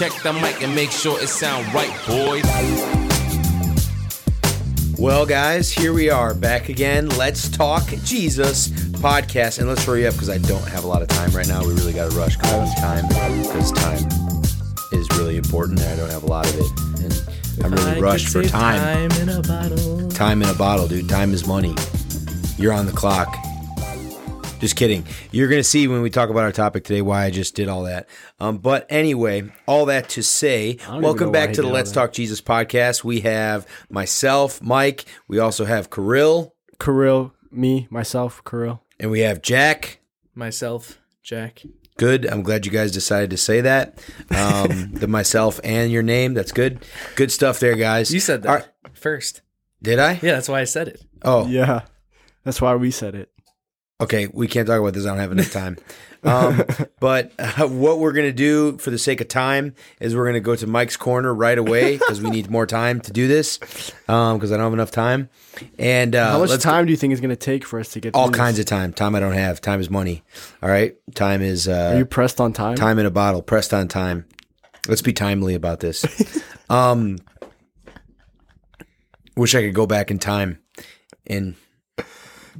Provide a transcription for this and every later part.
check the mic and make sure it sound right, boys. Well, guys, here we are back again. Let's talk Jesus podcast, and let's hurry up because I don't have a lot of time right now. We really got to rush because time because time is really important, and I don't have a lot of it, and I'm really rushed for time. Time in a bottle. Time in a bottle, dude. Time is money. You're on the clock. Just kidding. You're going to see when we talk about our topic today why I just did all that. Um, but anyway, all that to say, welcome back to the Let's that. Talk Jesus podcast. We have myself, Mike. We also have Kirill, Kirill, me, myself, Kirill. and we have Jack. Myself, Jack. Good. I'm glad you guys decided to say that. Um, the myself and your name. That's good. Good stuff there, guys. You said that All right. first. Did I? Yeah, that's why I said it. Oh, Yeah, that's why we said it. Okay, we can't talk about this. I don't have enough time. Um, but uh, what we're going to do for the sake of time is we're going to go to Mike's corner right away because we need more time to do this because I don't have enough time. And uh, How much time do you think is going to take for us to get all kinds this? of time. Time I don't have. Time is money. All right, time is uh, Are you pressed on time? time in a bottle, pressed on time. Let's be timely about this. um, wish I could go back in time and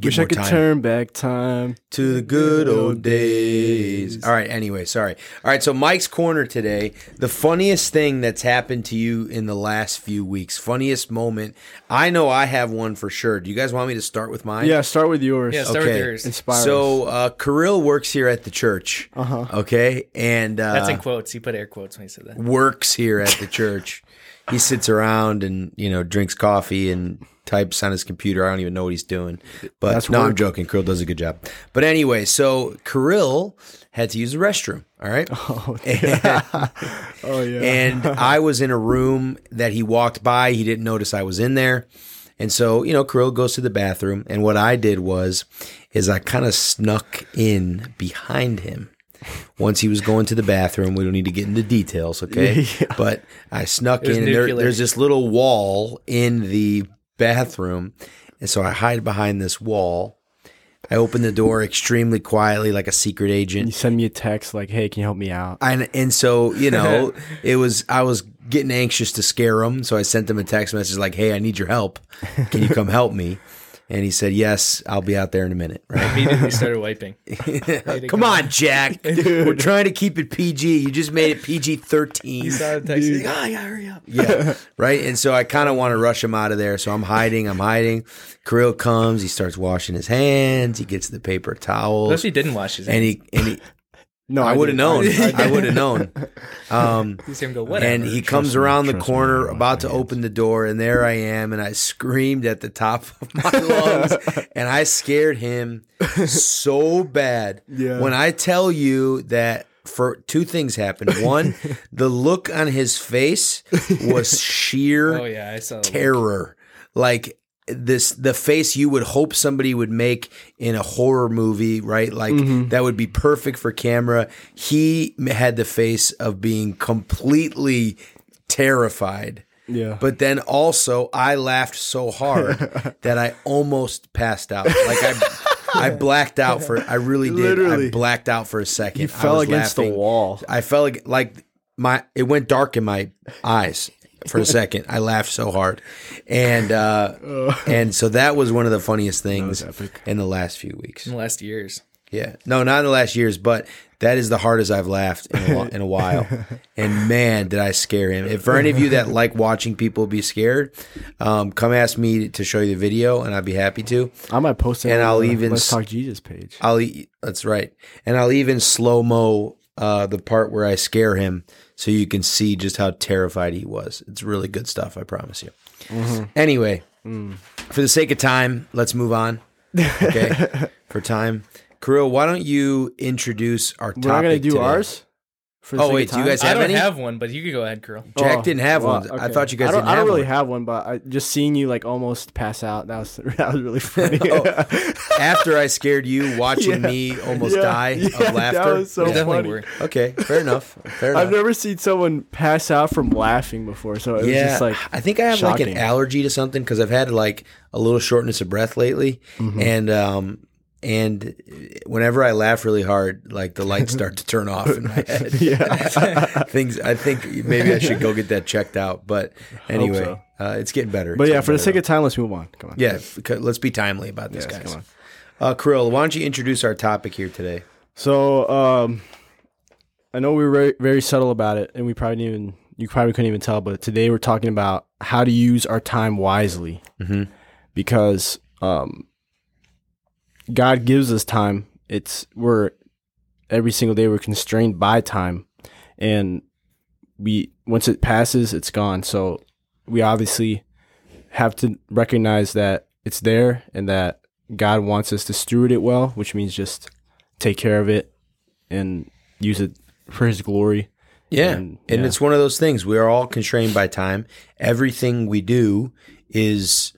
Wish I could time. turn back time. to the good old days. All right, anyway, sorry. All right, so Mike's corner today. The funniest thing that's happened to you in the last few weeks. Funniest moment. I know I have one for sure. Do you guys want me to start with mine? Yeah, start with yours. Yeah, start Okay. with yours. Inspire So uh Kirill works here at the church. Uh-huh. Okay. And uh That's in quotes. He put air quotes when he said that. works here at the church. He sits around and, you know, drinks coffee and types on his computer. I don't even know what he's doing. But That's no, I'm joking. Kirill does a good job. But anyway, so Kirill had to use the restroom. All right. Oh, And, oh yeah. and I was in a room that he walked by. He didn't notice I was in there. And so, you know, Kirill goes to the bathroom. And what I did was, is I kind of snuck in behind him. Once he was going to the bathroom, we don't need to get into details, okay? But I snuck in, and there, there's this little wall in the bathroom. And so I hide behind this wall. I open the door extremely quietly, like a secret agent. you send me a text like, "Hey, can you help me out?" And and so you know, it was I was getting anxious to scare him, so I sent him a text message like, "Hey, I need your help. Can you come help me?" And he said, "Yes, I'll be out there in a minute." Right? Immediately started wiping. come on, Jack. We're trying to keep it PG. You just made it PG thirteen. He saw the text. Like, oh, yeah, hurry up. Yeah, right. And so I kind of want to rush him out of there. So I'm hiding. I'm hiding. Kirill comes. He starts washing his hands. He gets the paper What if he didn't wash his and hands? he and he. No, I would have known. I would have known. Um, You see him go, and he comes me, around the trust me, corner about to hands. open the door and there i am and i screamed at the top of my lungs and i scared him so bad Yeah. when i tell you that for two things happened one the look on his face was sheer oh, yeah, I saw the look. terror like this the face you would hope somebody would make in a horror movie right like mm-hmm. that would be perfect for camera he had the face of being completely terrified Yeah. but then also I laughed so hard that I almost passed out. Like I, I blacked out for. I really did. I Literally. blacked out for a second. you I fell was against laughing. the wall. I felt like like my it went dark in my eyes for a second. I laughed so hard, and uh, and so that was one of the funniest things in the last few weeks. in the last years. Yeah, no, not in the last years, but that is the hardest I've laughed in a, whi- in a while. And man, did I scare him! If for any of you that like watching people be scared, um, come ask me to show you the video, and I'd be happy to. I might post it. And on I'll the even Let's Talk Jesus page. I'll e- that's right, and I'll even slow mo uh, the part where I scare him, so you can see just how terrified he was. It's really good stuff, I promise you. Mm-hmm. Anyway, mm. for the sake of time, let's move on. Okay, for time, Kirill, why don't you introduce our topic? We're not gonna do today? ours. For the Oh, wait, do you time? guys I have don't any? have one, but you could go ahead, Curl. Jack Oh, didn't have well, one. I thought you guys I don't, didn't I don't have really one. have one, but I, just seeing you like almost pass out that was that was really funny. Oh, After I scared you, watching Yeah. me almost Yeah, die yeah, of that laughter. was so You definitely funny. were. Okay, fair enough. Fair enough. I've never seen someone pass out from laughing before, so it was yeah, just like I think I have like an allergy to something because I've had like a little shortness of breath lately, Mm-hmm. and um, and whenever I laugh really hard, like the lights start to turn off in my head. Yeah. Things. I think maybe I should go get that checked out. But anyway, so. uh, it's getting better. But It's yeah, for the sake of time, let's move on. Come on. yeah, let's be timely about this, Yes, guys. come on. Uh, Krill, why don't you introduce our topic here today? So um, I know we were very, very subtle about it, and we probably didn't even you probably couldn't even tell. But today we're talking about how to use our time wisely, Mhm. because um, God gives us time. It's we're every single day we're constrained by time, and we once it passes, it's gone. So we obviously have to recognize that it's there and that God wants us to steward it well, which means just take care of it and use it for His glory. Yeah. And- And, it's one of those things. We are all constrained by time. Everything we do is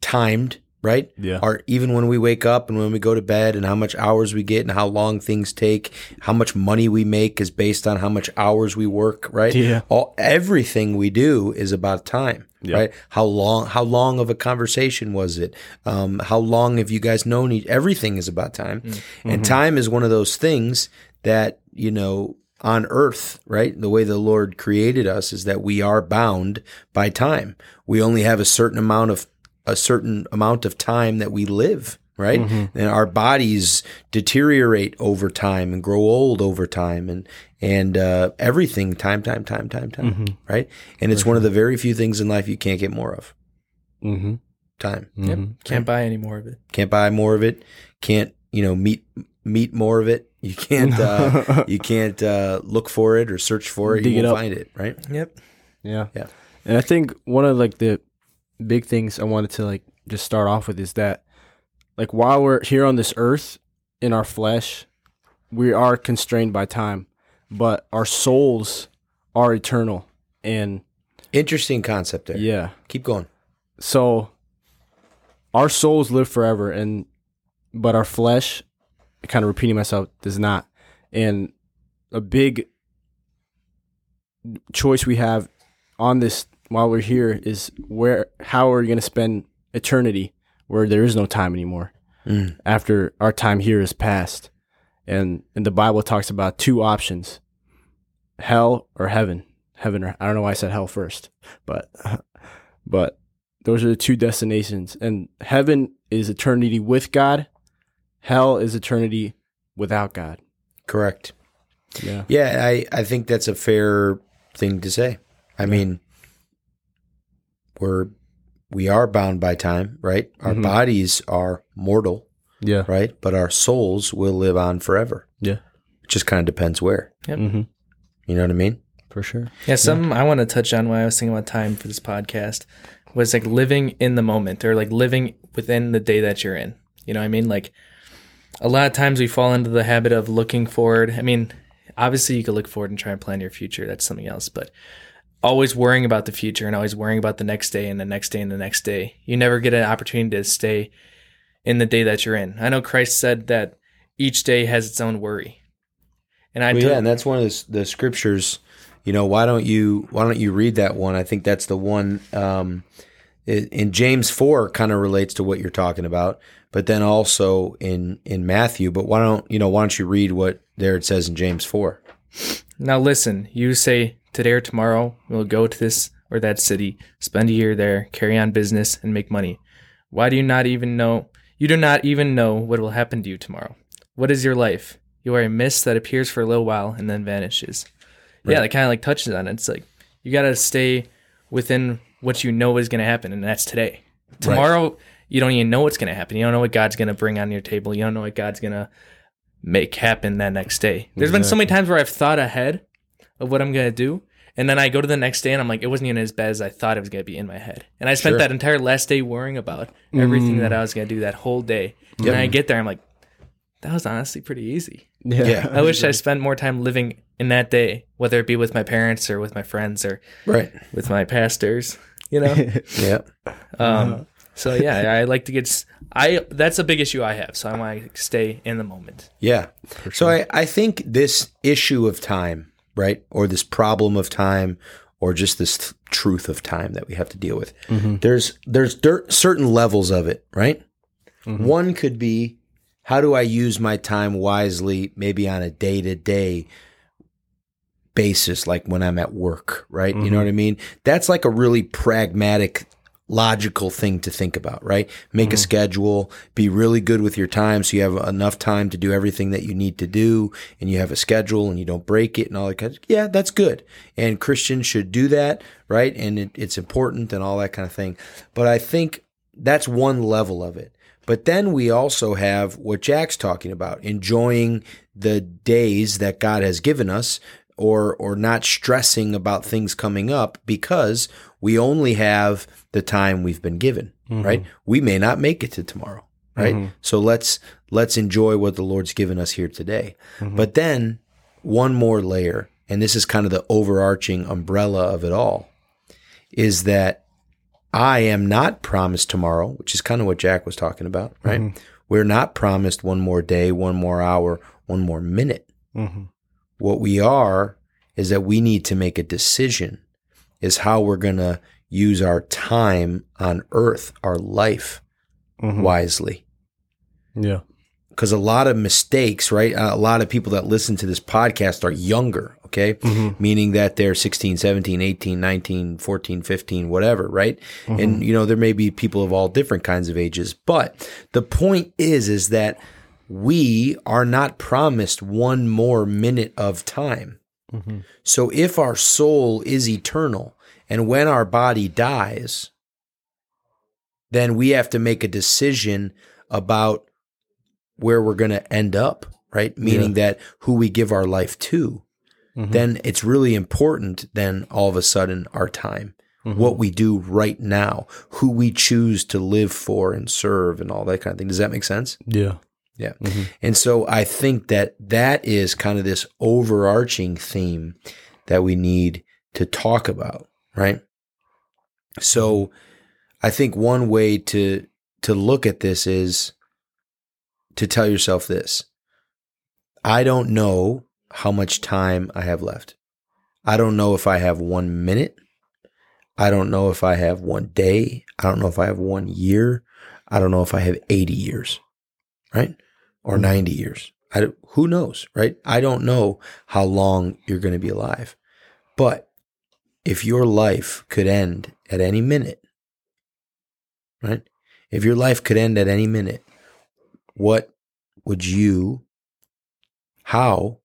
timed, right? Yeah. Our, even when we wake up and when we go to bed and how much hours we get and how long things take, how much money we make is based on how much hours we work, right? Yeah. All everything we do is about time. Yeah. Right? How long? How long of a conversation was it? Um, how long have you guys known each? Everything is about time, and time is one of those things that you know on earth, right? The way the Lord created us is that we are bound by time. We only have a certain amount of a certain amount of time that we live, right? And our bodies deteriorate over time and grow old over time and and uh, everything time, time, time, time, time, right? And it's one of the very few things in life you can't get more of. Mm-hmm. Time. Yep. Can't buy any more of it. Can't buy more of it. Can't you know meet meet more of it. You can't uh, you can't uh, look for it or search for it. Dig you it won't up. find it, right? Yep. Yeah. Yeah. And I think one of like the big things I wanted to like just start off with is that like while we're here on this earth in our flesh, we are constrained by time, but our souls are eternal. And Interesting concept there. yeah. Keep going. So our souls live forever and but our flesh kind of repeating myself does not. And a big choice we have on this while we're here is where how are we going to spend eternity where there is no time anymore Mm. after our time here is past. And and the Bible talks about two options. Hell or heaven. Heaven or I don't know why I said hell first, but but those are the two destinations. And heaven is eternity with God. Hell is eternity without God. Correct. Yeah. Yeah, I, I think that's a fair thing to say. I mean, we're we are bound by time, right? Our Mhm. bodies are mortal, Yeah. right? But our souls will live on forever. Yeah. It just kind of depends where. Mm-hmm. You know what I mean? For sure. Yeah, something I want to touch on why I was thinking about time for this podcast was like living in the moment or like living within the day that you're in. You know what I mean? Like a lot of times we fall into the habit of looking forward. I mean, obviously you could look forward and try and plan your future. That's something else, but always worrying about the future and always worrying about the next day and the next day and the next day. You never get an opportunity to stay in the day that you're in. I know Christ said that each day has its own worry. And I Well, yeah, and that's one of the, the scriptures. You know, why don't you why don't you read that one? I think that's the one um, in James four kind of relates to what you're talking about, but then also in in Matthew. But why don't you know? Why don't you read what there it says in James four? Now listen, you say today or tomorrow we'll go to this or that city, spend a year there, carry on business, and make money. Why do you not even know? You do not even know what will happen to you tomorrow. What is your life? You are a mist that appears for a little while and then vanishes. Yeah, that kind of like touches on it. It's like you got to stay within what you know is going to happen, and that's today. Tomorrow, you don't even know what's going to happen. You don't know what God's going to bring on your table. You don't know what God's going to make happen that next day. There's been so many times where I've thought ahead of what I'm going to do, and then I go to the next day and I'm like, it wasn't even as bad as I thought it was going to be in my head. And I spent Sure. that entire last day worrying about everything that I was going to do that whole day. And then I get there, I'm like, that was honestly pretty easy. Yeah. Yeah. I wish I spent more time living in that day, whether it be with my parents or with my friends or Right. with my pastors, you know? Yeah. um, so yeah, I like to get, I, that's a big issue I have. So I want to stay in the moment. Yeah. So I, I think this issue of time, right, or this problem of time, or just this th- truth of time that we have to deal with, mm-hmm. there's there's dirt, certain levels of it, right? Mm-hmm. One could be how do I use my time wisely, maybe on a day to day basis, like when I'm at work, right? You know mm-hmm. what I mean? That's like a really pragmatic, logical thing to think about, right? Make a mm-hmm. schedule, be really good with your time so you have enough time to do everything that you need to do and you have a schedule and you don't break it and all that kind of, yeah, that's good. And Christians should do that, right? And it, it's important and all that kind of thing. But I think that's one level of it. But then we also have what Jack's talking about, enjoying the days that God has given us or or not stressing about things coming up because we only have the time we've been given, mm-hmm. right? We may not make it to tomorrow, right? Mm-hmm. So let's let's enjoy what the Lord's given us here today. Mm-hmm. But then one more layer, and this is kind of the overarching umbrella of it all, is that I am not promised tomorrow, which is kind of what Jack was talking about, right? We're not promised one more day, one more hour, one more minute. What we are is that we need to make a decision is how we're going to use our time on earth, our life mm-hmm. wisely Yeah. because a lot of mistakes, right? A lot of people that listen to this podcast are younger, okay? Mm-hmm. Meaning that they're 16, 17, 18, 19, 14, 15, whatever, right? And mm-hmm. you know, there may be people of all different kinds of ages, but the point is is that we are not promised one more minute of time. Mm-hmm. So if our soul is eternal and when our body dies, then we have to make a decision about where we're going to end up, right? Meaning that who we give our life to, mm-hmm. then it's really important then all of a sudden our time, mm-hmm. what we do right now, who we choose to live for and serve and all that kind of thing. Does that make sense? Yeah. Yeah. Mm-hmm. And so I think that that is kind of this overarching theme that we need to talk about, right? So I think one way to to look at this is to tell yourself this. I don't know how much time I have left. I don't know if I have 1 minute. I don't know if I have 1 day. I don't know if I have 1 year. I don't know if I have 80 years. Right? Or 90 years. I, who knows, right? I don't know how long you're going to be alive. But if your life could end at any minute, right? If your life could end at any minute, what would you, how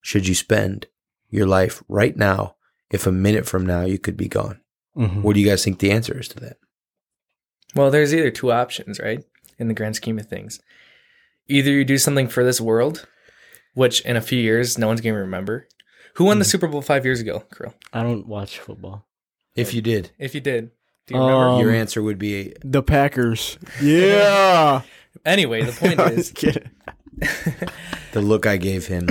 should you spend your life right now if a minute from now you could be gone? Mhm. What do you guys think the answer is to that? Well, there's either two options, right? In the grand scheme of things. Either you do something for this world, which in a few years no one's going to remember. Who won the Super Bowl five years ago, Krill? I don't watch football. If you did, If you did, do you remember? Um, your answer would be The Packers. Yeah. Anyway, the point is, the look I gave him.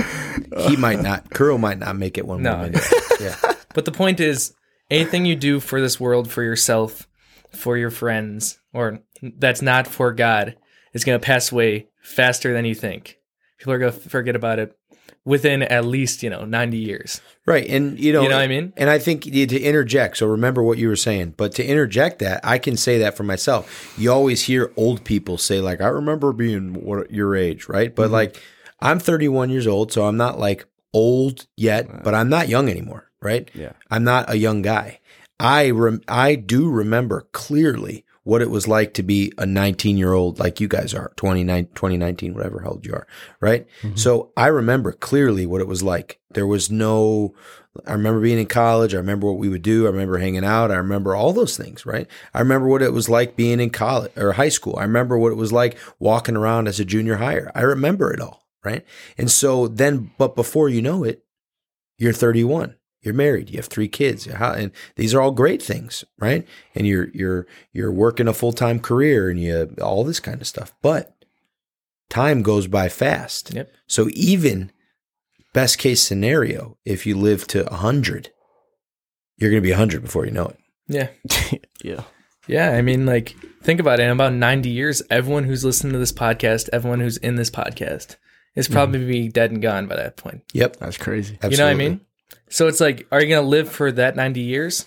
He might not, Curl might not make it one No. more minute. Yeah. but the point is, anything you do for this world, for yourself, for your friends, or that's not for God, is going to pass away faster than you think. People are going to forget about it within at least you know ninety years. Right. And, you know, You know what I mean? And I think to interject, so remember what you were saying, but to interject that, I can say that for myself. You always hear old people say, like, I remember being what, your age, right? But mm-hmm. like, I'm 31 years old, so I'm not like old yet, but I'm not young anymore, right? Yeah. I'm not a young guy. I rem- I do remember clearly what it was like to be a 19 year old like you guys are 29 2019 whatever how old you are right? Mm-hmm. So i remember clearly what it was like. There was no i remember being in college. I remember what we would do. I remember hanging out. I remember all those things right? I remember what it was like being in college or high school. I remember what it was like walking around as a junior higher. I remember it all right? And so then but before you know it you're 31 you're married you have three kids and these are all great things right and you're you're you're working a full-time career and you all this kind of stuff but time goes by fast Yep. so even best case scenario if you live to 100 you're going to be 100 before you know it Yeah. yeah. Yeah, I mean, like, think about it. In about 90 years, everyone who's listening to this podcast, everyone who's in this podcast, is mm-hmm. probably be dead and gone by that point. yep That's crazy. absolutely. You know what I mean? So it's like, are you going to live for that 90 years?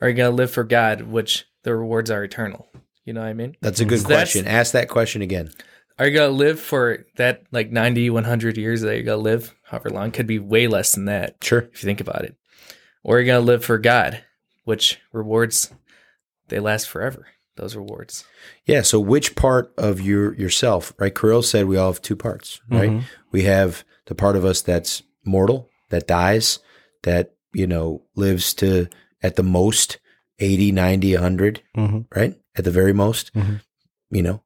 Or are you going to live for God, which the rewards are eternal? You know what I mean? That's a good So question. Ask that question again. Are you gonna live for that like 90, 100 years that you're gonna live? However long could be way less than that Sure. if you think about it. Or are you're gonna live for God, which rewards they last forever. Those rewards. Yeah. So which part of your yourself, right? Kirill said we all have two parts, right? Mhm. We have the part of us that's mortal, that dies, that, you know, lives to at the most 80, 90, 100, Mhm. right? At the very most. Mhm. You know,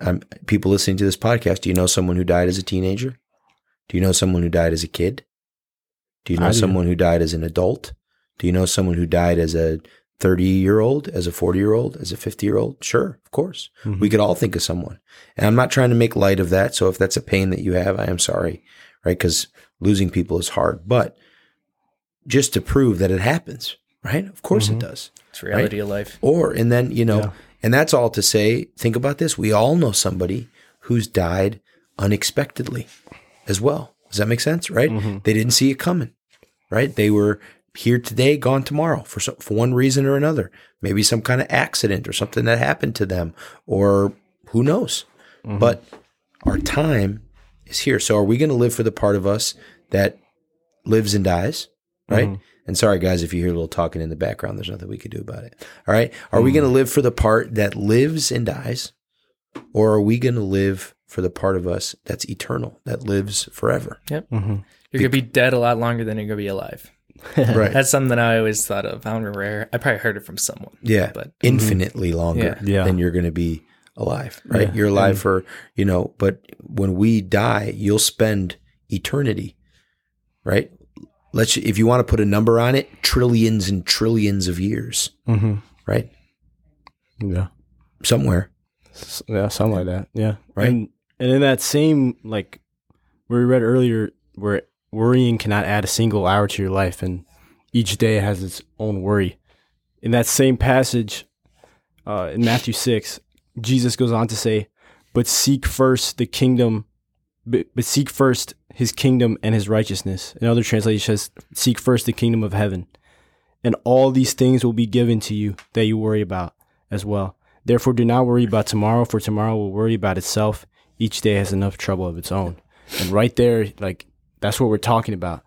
um, people listening to this podcast, do you know someone who died as a teenager? Do you know someone who died as a kid? Do you know I do. someone who died as an adult? Do you know someone who died as a 30 year old, as a 40 year old, as a 50 year old? Sure, of course. Mhm. We could all think of someone. And I'm not trying to make light of that. So if that's a pain that you have, I am sorry, right? Because losing people is hard. But just to prove that it happens, right? Of course Mhm. it does. It's reality of life. Or, and then, you know, Yeah. and that's all to say, think about this. We all know somebody who's died unexpectedly as well. Does that make sense? Right? Mhm. They didn't see it coming, right? They were here today, gone tomorrow for some, for one reason or another. Maybe some kind of accident or something that happened to them, or who knows. But our time is here. So are we going to live for the part of us that lives and dies? Right? Mhm. And sorry, guys, if you hear a little talking in the background, there's nothing we could do about it. All right. Are we going to live for the part that lives and dies? Or are we going to live for the part of us that's eternal, that lives forever? Mhm. You're gonna be dead a lot longer than you're gonna be alive. Right. That's something that I always thought of. I don't remember where. I probably heard it from someone. Yeah. But Infinitely longer Yeah. Yeah. than you're going to be alive, right? Yeah. You're alive for, you know, but when we die, you'll spend eternity, right? Let's, if you want to put a number on it, trillions and trillions of years, Mhm. right? Yeah. Somewhere. S- Yeah, something like that. Yeah. Right. And, and in that same, like, where we read earlier, where worrying cannot add a single hour to your life, and each day has its own worry. In that same passage, uh, in Matthew 6, Jesus goes on to say, But seek first the kingdom, but, but seek first his kingdom and his righteousness. Another translation says, Seek first the kingdom of heaven, and all these things will be given to you that you worry about as well. Therefore, do not worry about tomorrow, for tomorrow will worry about itself. Each day has enough trouble of its own. And right there, like, that's what we're talking about.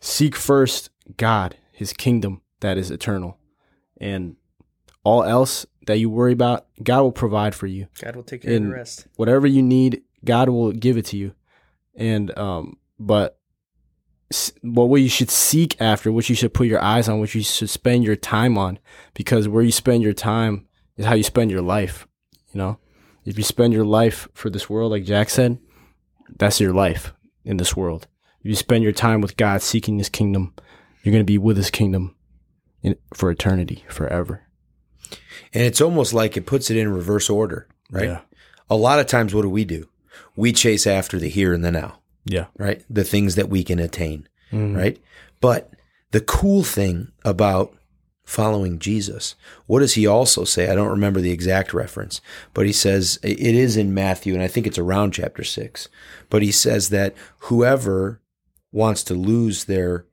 Seek first God, his kingdom that is eternal. And all else that you worry about, God will provide for you. God will take care of the rest. Whatever you need, God will give it to you. And, um, but but what you should seek after, what you should put your eyes on, what you should spend your time on, because where you spend your time is how you spend your life. You know, if you spend your life for this world, like Jack said, that's your life in this world. If you spend your time with God, seeking His kingdom, you're going to be with His kingdom in, for eternity, forever. And it's almost like it puts it in reverse order, right? Yeah. A lot of times, what do we do? We chase after the here and the now, Yeah. right? The things that we can attain, Mhm. right? But the cool thing about following Jesus, what does he also say? I don't remember the exact reference, but he says it is in Matthew, and I think it's around chapter six. But he says that whoever wants to lose their,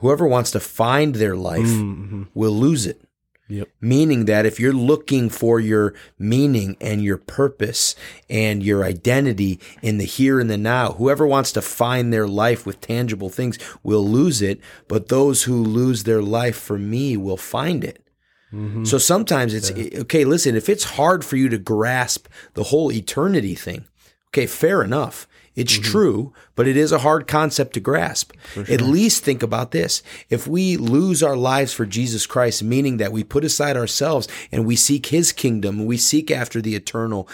whoever wants to find their life Mhm. will lose it. Yep. Meaning that if you're looking for your meaning and your purpose and your identity in the here and the now, whoever wants to find their life with tangible things will lose it, but those who lose their life for me will find it. Mm-hmm. So sometimes it's okay, listen, if it's hard for you to grasp the whole eternity thing, okay, fair enough. It's mm-hmm. true, but it is a hard concept to grasp. At least think about this. If we lose our lives for Jesus Christ, meaning that we put aside ourselves and we seek his kingdom, we seek after the eternal,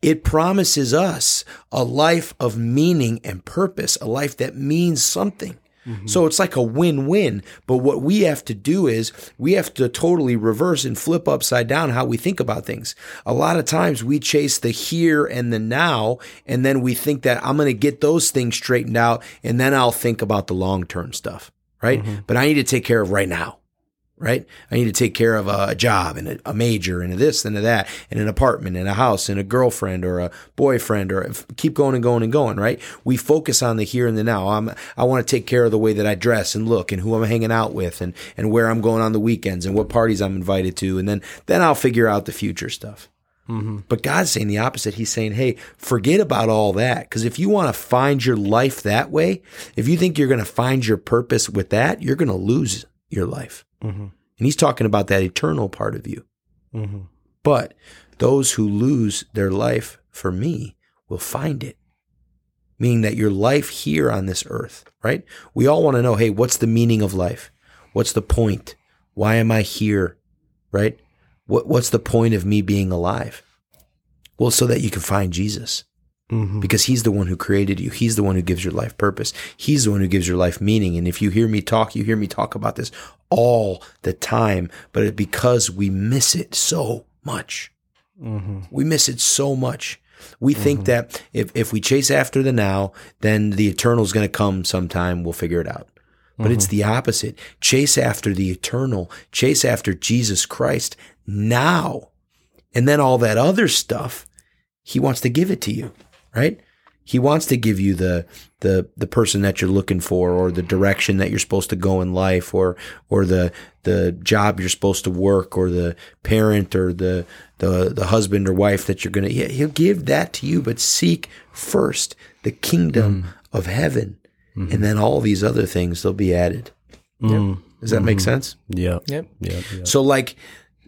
it promises us a life of meaning and purpose, a life that means something. Mm-hmm. So it's like a win win. But what we have to do is we have to totally reverse and flip upside down how we think about things. A lot of times we chase the here and the now, and then we think that I'm going to get those things straightened out, and then I'll think about the long term stuff, right? Mm-hmm. But I need to take care of right now right? I need to take care of a job and a, a major and a this and a that and an apartment and a house and a girlfriend or a boyfriend or keep going and going and going, right? We focus on the here and the now. I'm, I want to take care of the way that I dress and look and who I'm hanging out with and, and where I'm going on the weekends and what parties I'm invited to. And then, then I'll figure out the future stuff. Mm-hmm. But God's saying the opposite. He's saying, hey, forget about all that. Because if you want to find your life that way, if you think you're going to find your purpose with that, you're going to lose your life. Mm-hmm. And he's talking about that eternal part of you. Mm-hmm. But those who lose their life for me will find it. Meaning that your life here on this earth, right? We all want to know, hey, what's the meaning of life? What's the point? Why am I here? Right? What, what's the point of me being alive? Well, so that you can find Jesus Mm-hmm. because he's the one who created you. He's the one who gives your life purpose. He's the one who gives your life meaning. And if you hear me talk, you hear me talk about this all the time, but it's because we miss it so much. Mm-hmm. We miss it so much. We think mm-hmm. that if, if we chase after the now, then the eternal is going to come sometime. We'll figure it out. But it's the opposite. Chase after the eternal. Chase after Jesus Christ now. And then all that other stuff, he wants to give it to you, right? He wants to give you the the the person that you're looking for or the direction that you're supposed to go in life or or the the job you're supposed to work or the parent or the the the husband or wife that you're going to yeah, he'll give that to you but seek first the kingdom mm. of heaven mm-hmm. and then all these other things they'll be added. Mm. Does that make mm-hmm. sense? Yeah. Yep. Yep. Yep. So like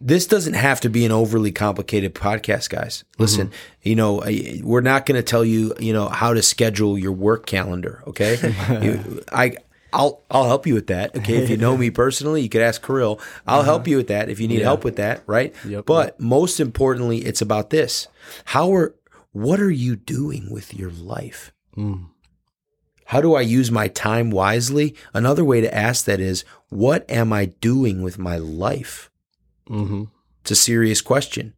this doesn't have to be an overly complicated podcast, guys. Listen, mm-hmm. you know, we're not going to tell you, you know, how to schedule your work calendar. Okay, You- I. I'll I'll help you with that. Okay, if you know me personally, you could ask Kirill. I'll help uh-huh. you with that if you need help with that, right? Yep, but most importantly, it's about this: how are what are you doing with your life? Mm. How do I use my time wisely? Another way to ask that is, what am I doing with my life? Mm-hmm. It's a serious question.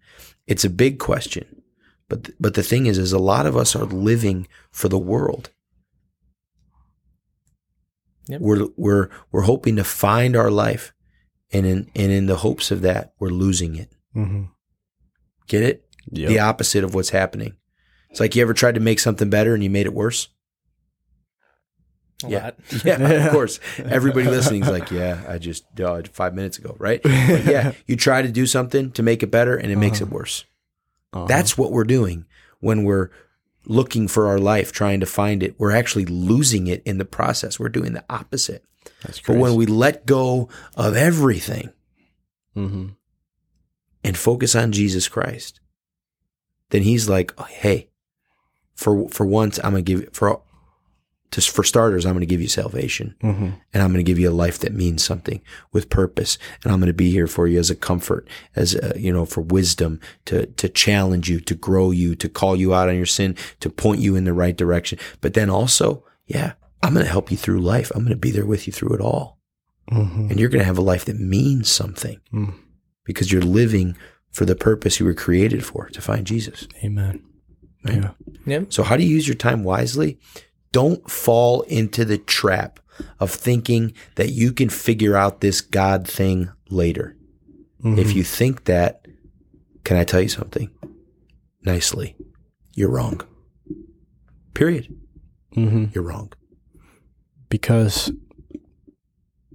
It's a big question. But but the thing is is a lot of us are living for the world. Yep. We're we're we're hoping to find our life and in and in the hopes of that we're losing it. Mm-hmm. Get it? Yep. The opposite of what's happening. It's like you ever tried to make something better and you made it worse? A Yeah. lot. Yeah, of course. Everybody listening is like, yeah, I just died five minutes ago, right? But yeah, you try to do something to make it better and it makes it worse. Uh-huh. That's what we're doing when we're looking for our life, trying to find it. We're actually losing it in the process. We're doing the opposite. That's But when we let go of everything mm-hmm. and focus on Jesus Christ, then he's like, oh, hey, for for once, I'm gonna give for just for starters, I'm gonna give you salvation. Mm-hmm. and I'm going to give you a life that means something with purpose. And I'm going to be here for you as a comfort, as a, you know, for wisdom, to to challenge you, to grow you, to call you out on your sin, to point you in the right direction. But then also, yeah, I'm going to help you through life. I'm going to be there with you through it all, Mm-hmm. and you're going to have a life that means something Mm. because you're living for the purpose you were created for, to find Jesus. Amen. Right. Yeah. Yep. So, how do you use your time wisely? Don't fall into the trap of thinking that you can figure out this God thing later. Mm-hmm. If you think that, can I tell you something nicely? You're wrong. Period. Mm-hmm. You're wrong. because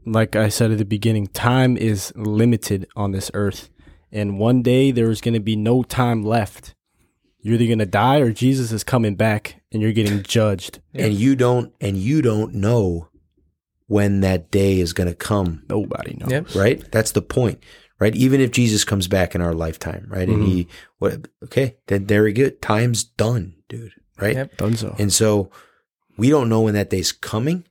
like I said at the beginning, time is limited on this earth. And one day there is going to be no time left. You're either going to die or Jesus is coming back and you're getting judged. And you don't and you don't know when that day is going to come. Nobody knows. Yep. right? That's the point, right? Even if Jesus comes back in our lifetime, right? And he, mm-hmm. what, okay, then there we go. Time's done, dude, right? Yep. Dunzo. And so we don't know when that day's coming.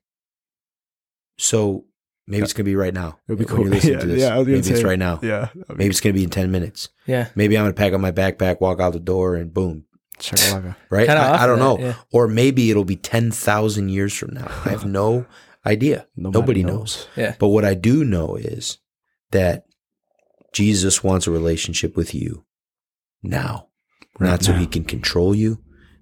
So maybe it's going to be right now. It'll be cool. you're Yeah, to this. yeah, maybe gonna it's say- right now. Yeah. Maybe it's going to be in 10 minutes. Yeah. Maybe I'm going to pack up my backpack, walk out the door, and boom, Shakalaka. right? I, I don't of know. yeah. Or maybe it'll be 10,000 years from now. I have no idea. Nobody, knows. Yeah. But what I do know is that Jesus wants a relationship with you now, not so he can control you,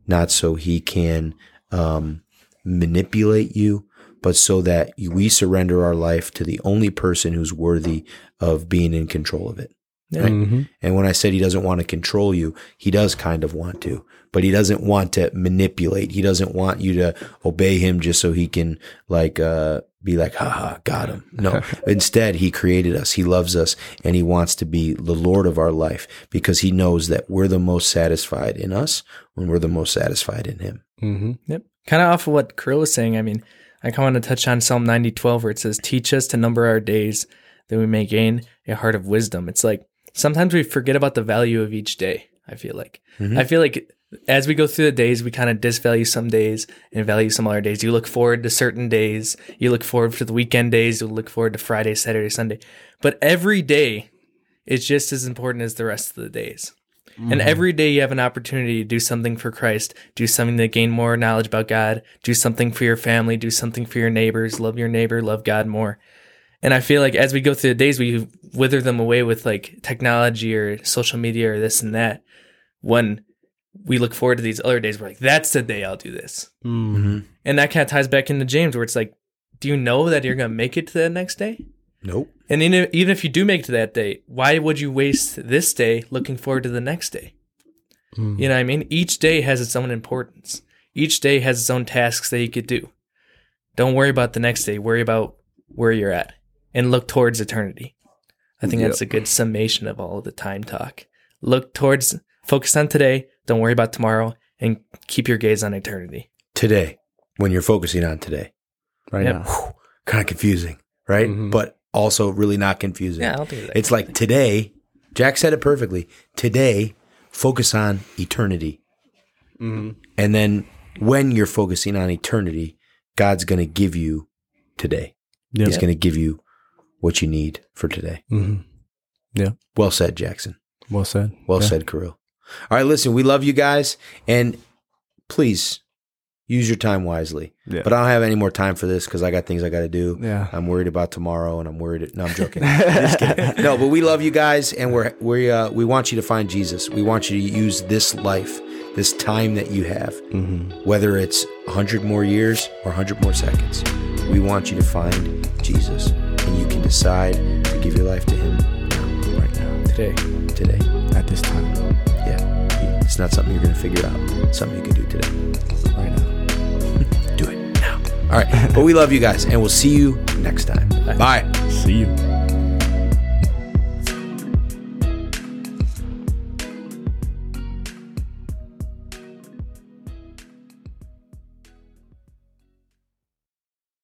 not so he can um, manipulate you, but so that we surrender our life to the only person who's worthy of being in control of it. Right? Mhm. And when I said he doesn't want to control you, he does kind of want to, but he doesn't want to manipulate. He doesn't want you to obey him just so he can like uh be like, haha, got him. No. Instead, he created us. He loves us and he wants to be the Lord of our life because he knows that we're the most satisfied in us when we're the most satisfied in him. Mhm. Yep. Kind of off of what Krill was saying. I mean, I kind of want to touch on Psalm 90, 12, where it says, Teach us to number our days that we may gain a heart of wisdom. It's like sometimes we forget about the value of each day. I feel like. Mhm. I feel like as we go through the days, we kind of disvalue some days and value some other days. You look forward to certain days. You look forward to the weekend days. You look forward to Friday, Saturday, Sunday. But every day is just as important as the rest of the days. And every day you have an opportunity to do something for Christ, do something to gain more knowledge about God, do something for your family, do something for your neighbors, love your neighbor, love God more. And I feel like as we go through the days, we wither them away with like technology or social media or this and that. When we look forward to these other days, we're like, that's the day I'll do this. Mhm. And that kind of ties back into James, where it's like, do you know that you're going to make it to the next day? Nope. And even even if you do make it to that day, why would you waste this day looking forward to the next day? Mm. You know what I mean? Each day has its own importance. Each day has its own tasks that you could do. Don't worry about the next day. Worry about where you're at and look towards eternity. I think that's a good summation of all of the time talk. Look towards, focus on today. Don't worry about tomorrow and keep your gaze on eternity. Today, when you're focusing on today. Right Yep. now. Kind of confusing, right? Mhm. But also really not confusing. Yeah, I'll do that. It's like today, Jack said it perfectly. Today, focus on eternity. Mhm. And then when you're focusing on eternity, God's going to give you today. Yep. He's going to give you what you need for today. Mhm. Well said, Jackson. Well said. Well Yeah. said, Kirill. All right, listen, we love you guys. And please use your time wisely. Yeah. But I don't have any more time for this because I got things I got to do. Yeah. I'm worried about tomorrow, and I'm worried. No, I'm joking. No, but we love you guys, and we're we uh, we want you to find Jesus. We want you to use this life, this time that you have, Mhm. whether it's 100 more years or 100 more seconds. We want you to find Jesus, and you can decide to give your life to Him right now, today. today. At this time. Yeah, it's not something you're going to figure out. It's something you can do today. All right, but we love you guys, and we'll see you next time. Bye. See you.